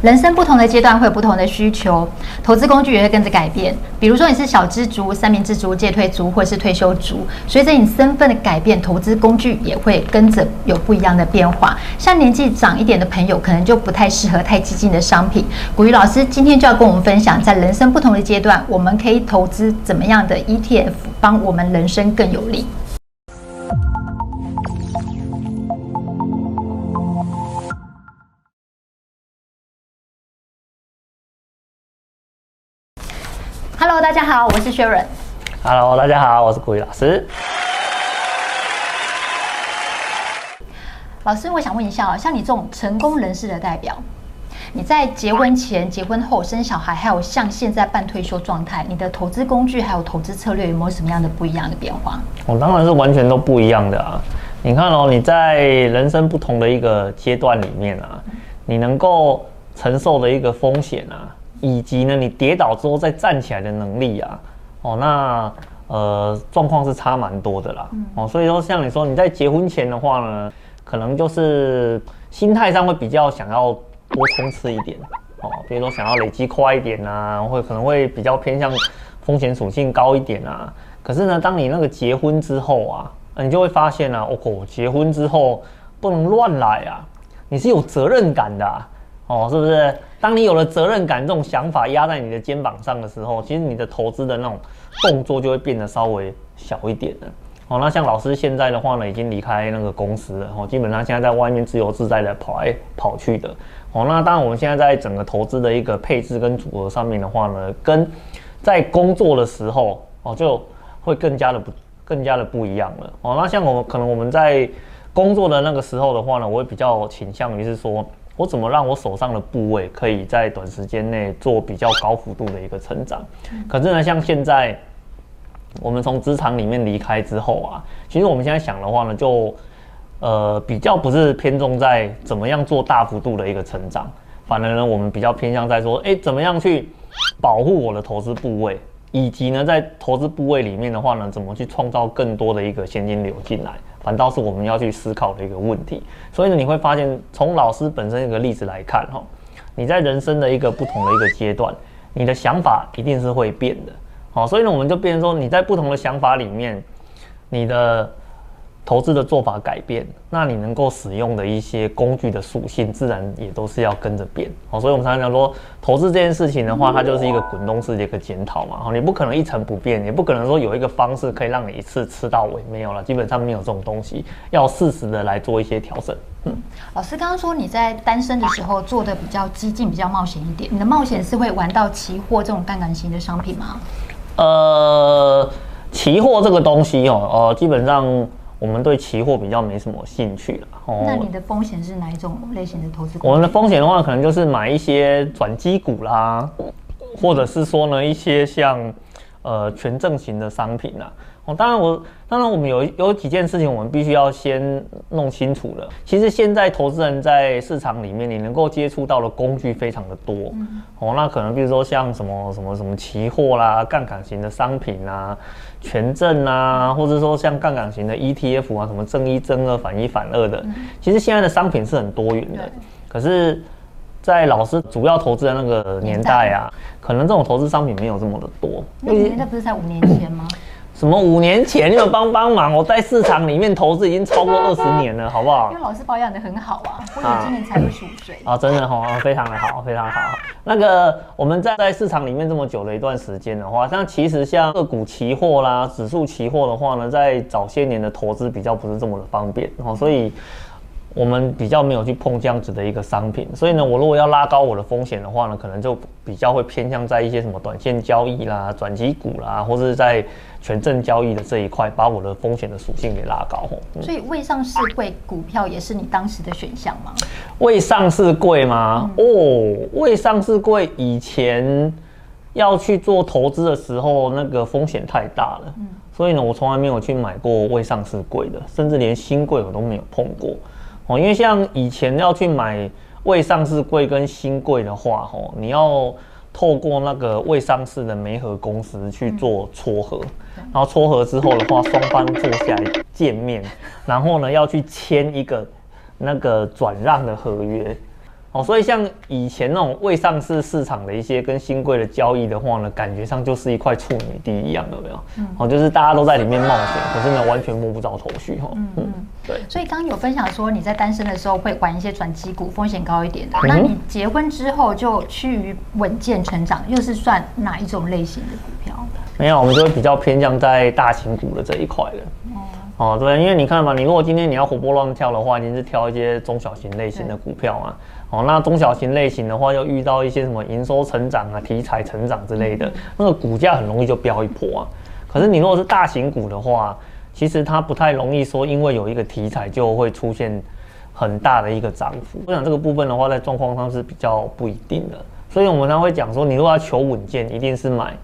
人生不同的阶段会有不同的需求，投资工具也会跟着改变。比如说你是小资族、三明治族、借退族或是退休族，随着你身份的改变，投资工具也会跟着有不一样的变化。像年纪长一点的朋友，可能就不太适合太激进的商品。古鱼老师今天就要跟我们分享，在人生不同的阶段，我们可以投资怎么样的 ETF，帮我们人生更有利。好，我是 Sharon。Hello，大家好，我是股鱼老师。老师，我想问一下啊，像你这种成功人士的代表，你在结婚前、结婚后、生小孩，还有像现在半退休状态，你的投资工具还有投资策略有没有什么样的不一样的变化？我当然是完全都不一样的啊！你看哦，你在人生不同的一个阶段里面啊，你能够承受的一个风险啊。以及呢，你跌倒之后再站起来的能力啊，哦，那呃状况是差蛮多的啦，哦，所以说像你说你在结婚前的话呢，可能就是心态上会比较想要多冲刺一点，哦，比如说想要累积快一点啊，会可能会比较偏向风险属性高一点啊。可是呢，当你那个结婚之后啊，你就会发现啊，哦，结婚之后不能乱来啊，你是有责任感的啊。哦，是不是？当你有了责任感这种想法压在你的肩膀上的时候，其实你的投资的那种动作就会变得稍微小一点了。哦，那像老师现在的话呢，已经离开那个公司了，哦，基本上现在在外面自由自在的跑来跑去的。哦，那当然我们现在在整个投资的一个配置跟组合上面的话呢，跟在工作的时候哦，就会更加的不更加的不一样了。哦，那像我可能我们在工作的那个时候的话呢，我会比较倾向于是说。我怎么让我手上的部位可以在短时间内做比较高幅度的一个成长？可是呢，像现在我们从职场里面离开之后啊，其实我们现在想的话呢，就呃比较不是偏重在怎么样做大幅度的一个成长，反而呢，我们比较偏向在说，哎，怎么样去保护我的投资部位，以及呢，在投资部位里面的话呢，怎么去创造更多的一个现金流进来。反倒是我们要去思考的一个问题，所以呢，你会发现从老师本身一个例子来看，哈，你在人生的一个不同的一个阶段，你的想法一定是会变的，好，所以呢，我们就变成说，你在不同的想法里面，你的。投资的做法改变，那你能够使用的一些工具的属性，自然也都是要跟着变。好，所以我们常常讲说，投资这件事情的话，它就是一个滚动式的一个检讨嘛。好，你不可能一成不变，也不可能说有一个方式可以让你一次吃到尾，没有了，基本上没有这种东西，要适时的来做一些调整。嗯，老师刚刚说你在单身的时候做的比较激进，比较冒险一点，你的冒险是会玩到期货这种杠杆型的商品吗？呃，期货这个东西哦，呃，基本上。我们对期货比较没什么兴趣了。哦，那你的风险是哪一种类型的投资？我们的风险的话，可能就是买一些转机股啦，或者是说呢，一些像呃权证型的商品啦。哦，当然我当然我们有有几件事情我们必须要先弄清楚了。其实现在投资人在市场里面，你能够接触到的工具非常的多。哦，那可能比如说像什么什么什么期货啦、杠杆型的商品啊、权证啊，或者说像杠杆型的 ETF 啊，什么正一正二、反一反二的。其实现在的商品是很多元的。可是，在老师主要投资的那个年代啊，可能这种投资商品没有这么的多。那年代不是在五年前吗？什么五年前？你们帮帮忙！我在市场里面投资已经超过二十年了，好不好？因为老师保养的很好啊，我有今年才二十五岁啊，真的好、哦，非常的好，非常好。那个我们在在市场里面这么久的一段时间的话，像其实像个股期货啦、指数期货的话呢，在早些年的投资比较不是这么的方便哦，所以。我们比较没有去碰这样子的一个商品，所以呢，我如果要拉高我的风险的话呢，可能就比较会偏向在一些什么短线交易啦、转机股啦，或者是在权证交易的这一块，把我的风险的属性给拉高。嗯、所以未上市贵股票也是你当时的选项吗？未上市贵吗？嗯、哦，未上市贵以前要去做投资的时候，那个风险太大了，嗯、所以呢，我从来没有去买过未上市贵的，甚至连新贵我都没有碰过。哦，因为像以前要去买未上市柜跟新柜的话，哦，你要透过那个未上市的媒合公司去做撮合，然后撮合之后的话，双方坐下来见面，然后呢要去签一个那个转让的合约。哦，所以像以前那种未上市市场的一些跟新贵的交易的话呢，感觉上就是一块处女地一样，有没有？嗯，哦，就是大家都在里面冒险，可是呢，完全摸不着头绪哈。嗯嗯，对。所以刚刚有分享说你在单身的时候会玩一些转机股，风险高一点的。那你结婚之后就趋于稳健成长，又是算哪一种类型的股票？没有，我们就会比较偏向在大型股的这一块的。哦，对，因为你看嘛，你如果今天你要活蹦乱跳的话，一定是挑一些中小型类型的股票啊。哦，那中小型类型的话，又遇到一些什么营收成长啊、题材成长之类的，那个股价很容易就飙一波啊。可是你如果是大型股的话，其实它不太容易说，因为有一个题材就会出现很大的一个涨幅。我想这个部分的话，在状况上是比较不一定的。所以我们常会讲说，你如果要求稳健，一定是买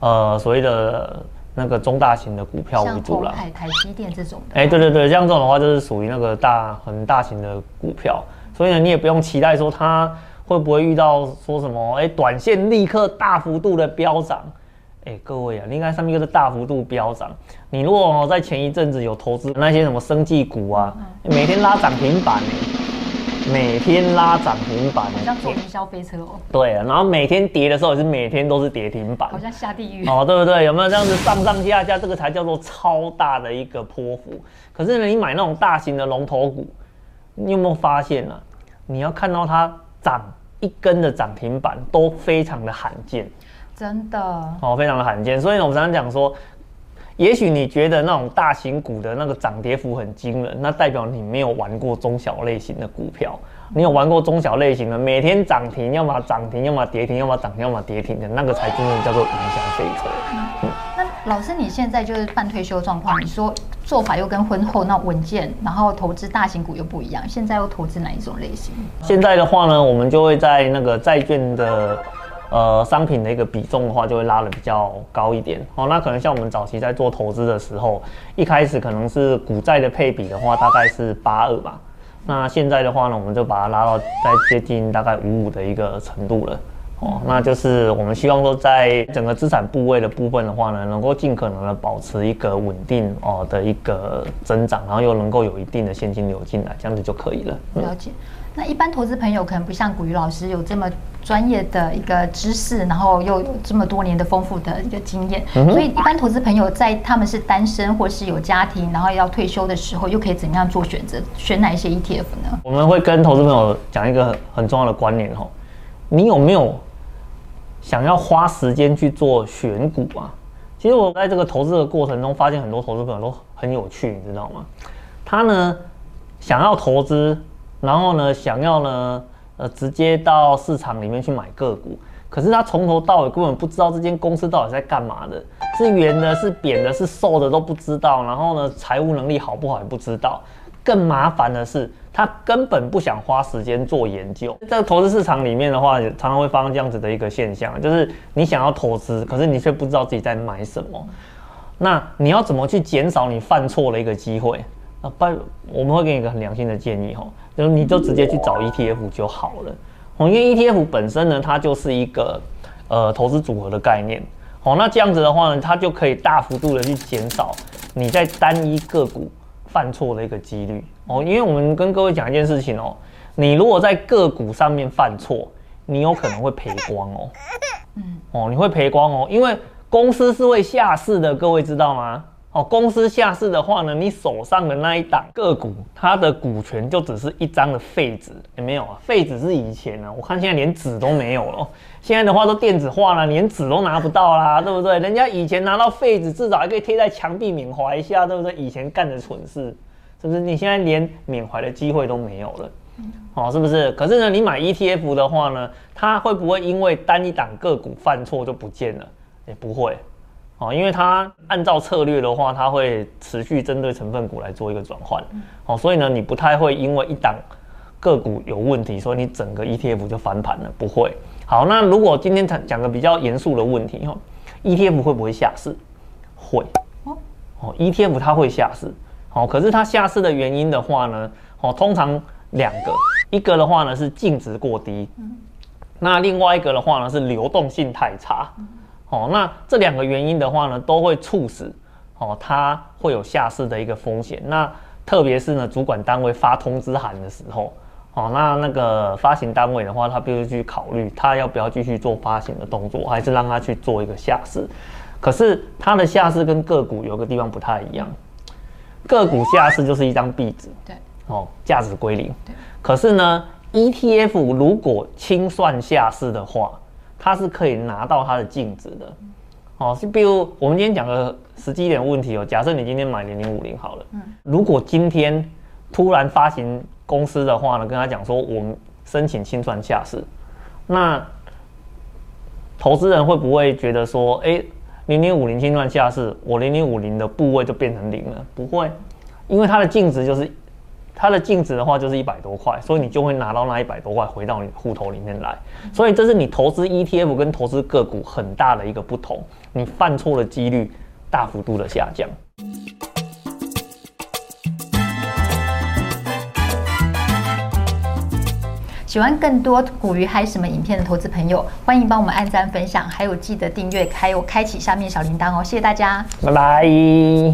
呃所谓的。那个中大型的股票为主了，台台积电这种的，哎，对对对，像这种的话就是属于那个大很大型的股票，所以呢，你也不用期待说它会不会遇到说什么，哎，短线立刻大幅度的飙涨，哎，各位啊，你应该上面就是大幅度飙涨，你如果在前一阵子有投资那些什么生技股啊，每天拉涨停板。每天拉涨停板，好像坐云霄飞车哦。对啊，然后每天跌的时候也是每天都是跌停板，好像下地狱哦，对不对？有没有这样子上上下下，这个才叫做超大的一个波幅？可是呢，你买那种大型的龙头股，你有没有发现呢、啊？你要看到它涨一根的涨停板都非常的罕见，真的哦，非常的罕见。所以呢，我们常常讲说。也许你觉得那种大型股的那个涨跌幅很惊人，那代表你没有玩过中小类型的股票。你有玩过中小类型的，每天涨停，要么涨停，要么跌停，要么涨停，要么跌停的那个才真正叫做云霄飞车。嗯，那老师你现在就是半退休状况，你说做法又跟婚后那稳健，然后投资大型股又不一样，现在又投资哪一种类型？现在的话呢，我们就会在那个债券的。呃，商品的一个比重的话，就会拉得比较高一点。哦，那可能像我们早期在做投资的时候，一开始可能是股债的配比的话，大概是八二吧。那现在的话呢，我们就把它拉到在接近大概五五的一个程度了。哦，那就是我们希望说，在整个资产部位的部分的话呢，能够尽可能的保持一个稳定哦的一个增长，然后又能够有一定的现金流进来，这样子就可以了。了解。那一般投资朋友可能不像古鱼老师有这么专业的一个知识，然后又有这么多年的丰富的一个经验，嗯、所以一般投资朋友在他们是单身或是有家庭，然后要退休的时候，又可以怎么样做选择？选哪一些 ETF 呢？我们会跟投资朋友讲一个很很重要的观念哈，你有没有想要花时间去做选股啊？其实我在这个投资的过程中，发现很多投资朋友都很有趣，你知道吗？他呢想要投资。然后呢，想要呢，呃，直接到市场里面去买个股，可是他从头到尾根本不知道这间公司到底在干嘛的，是圆的，是扁的，是瘦的都不知道。然后呢，财务能力好不好也不知道。更麻烦的是，他根本不想花时间做研究。在投资市场里面的话，常常会发生这样子的一个现象，就是你想要投资，可是你却不知道自己在买什么。那你要怎么去减少你犯错的一个机会？啊，不，我们会给你一个很良心的建议吼，就是你就直接去找 ETF 就好了。哦，因为 ETF 本身呢，它就是一个呃投资组合的概念。哦，那这样子的话呢，它就可以大幅度的去减少你在单一个股犯错的一个几率。哦，因为我们跟各位讲一件事情哦，你如果在个股上面犯错，你有可能会赔光哦。嗯。哦，你会赔光哦，因为公司是会下市的，各位知道吗？哦，公司下市的话呢，你手上的那一档个股，它的股权就只是一张的废纸，也没有啊，废纸是以前啊，我看现在连纸都没有了，现在的话都电子化了，连纸都拿不到啦，对不对？人家以前拿到废纸，至少还可以贴在墙壁缅怀一下，对不对？以前干的蠢事，是不是？你现在连缅怀的机会都没有了，哦，是不是？可是呢，你买 ETF 的话呢，它会不会因为单一档个股犯错就不见了？也不会。哦，因为它按照策略的话，它会持续针对成分股来做一个转换。哦，所以呢，你不太会因为一档个股有问题，所以你整个 ETF 就翻盘了，不会。好，那如果今天讲讲个比较严肃的问题哈，ETF 会不会下市？会。哦，ETF 它会下市。哦，可是它下市的原因的话呢，哦，通常两个，一个的话呢是净值过低，那另外一个的话呢是流动性太差。哦，那这两个原因的话呢，都会促使哦，它会有下市的一个风险。那特别是呢，主管单位发通知函的时候，哦，那那个发行单位的话，他必须去考虑，他要不要继续做发行的动作，还是让他去做一个下市。可是他的下市跟个股有个地方不太一样，个股下市就是一张壁纸，对，哦，价值归零。对。可是呢，ETF 如果清算下市的话，它是可以拿到它的净值的。哦，是比如我们今天讲个实际一点问题哦，假设你今天买零零五零好了，嗯，如果今天突然发行公司的话呢，跟他讲说我们申请清算下市，那投资人会不会觉得说，哎，零零五零清算下市，我零零五零的部位就变成零了？不会，因为它的净值就是它的净值的话就是一百多块，所以你就会拿到那一百多块回到你户头里面来。所以这是你投资 ETF 跟投资个股很大的一个不同，你犯错的几率大幅度的下降。喜欢更多股鱼嗨什么影片的投资朋友，欢迎帮我们按赞分享，还有记得订阅，还有开启下面小铃铛哦，谢谢大家，拜拜。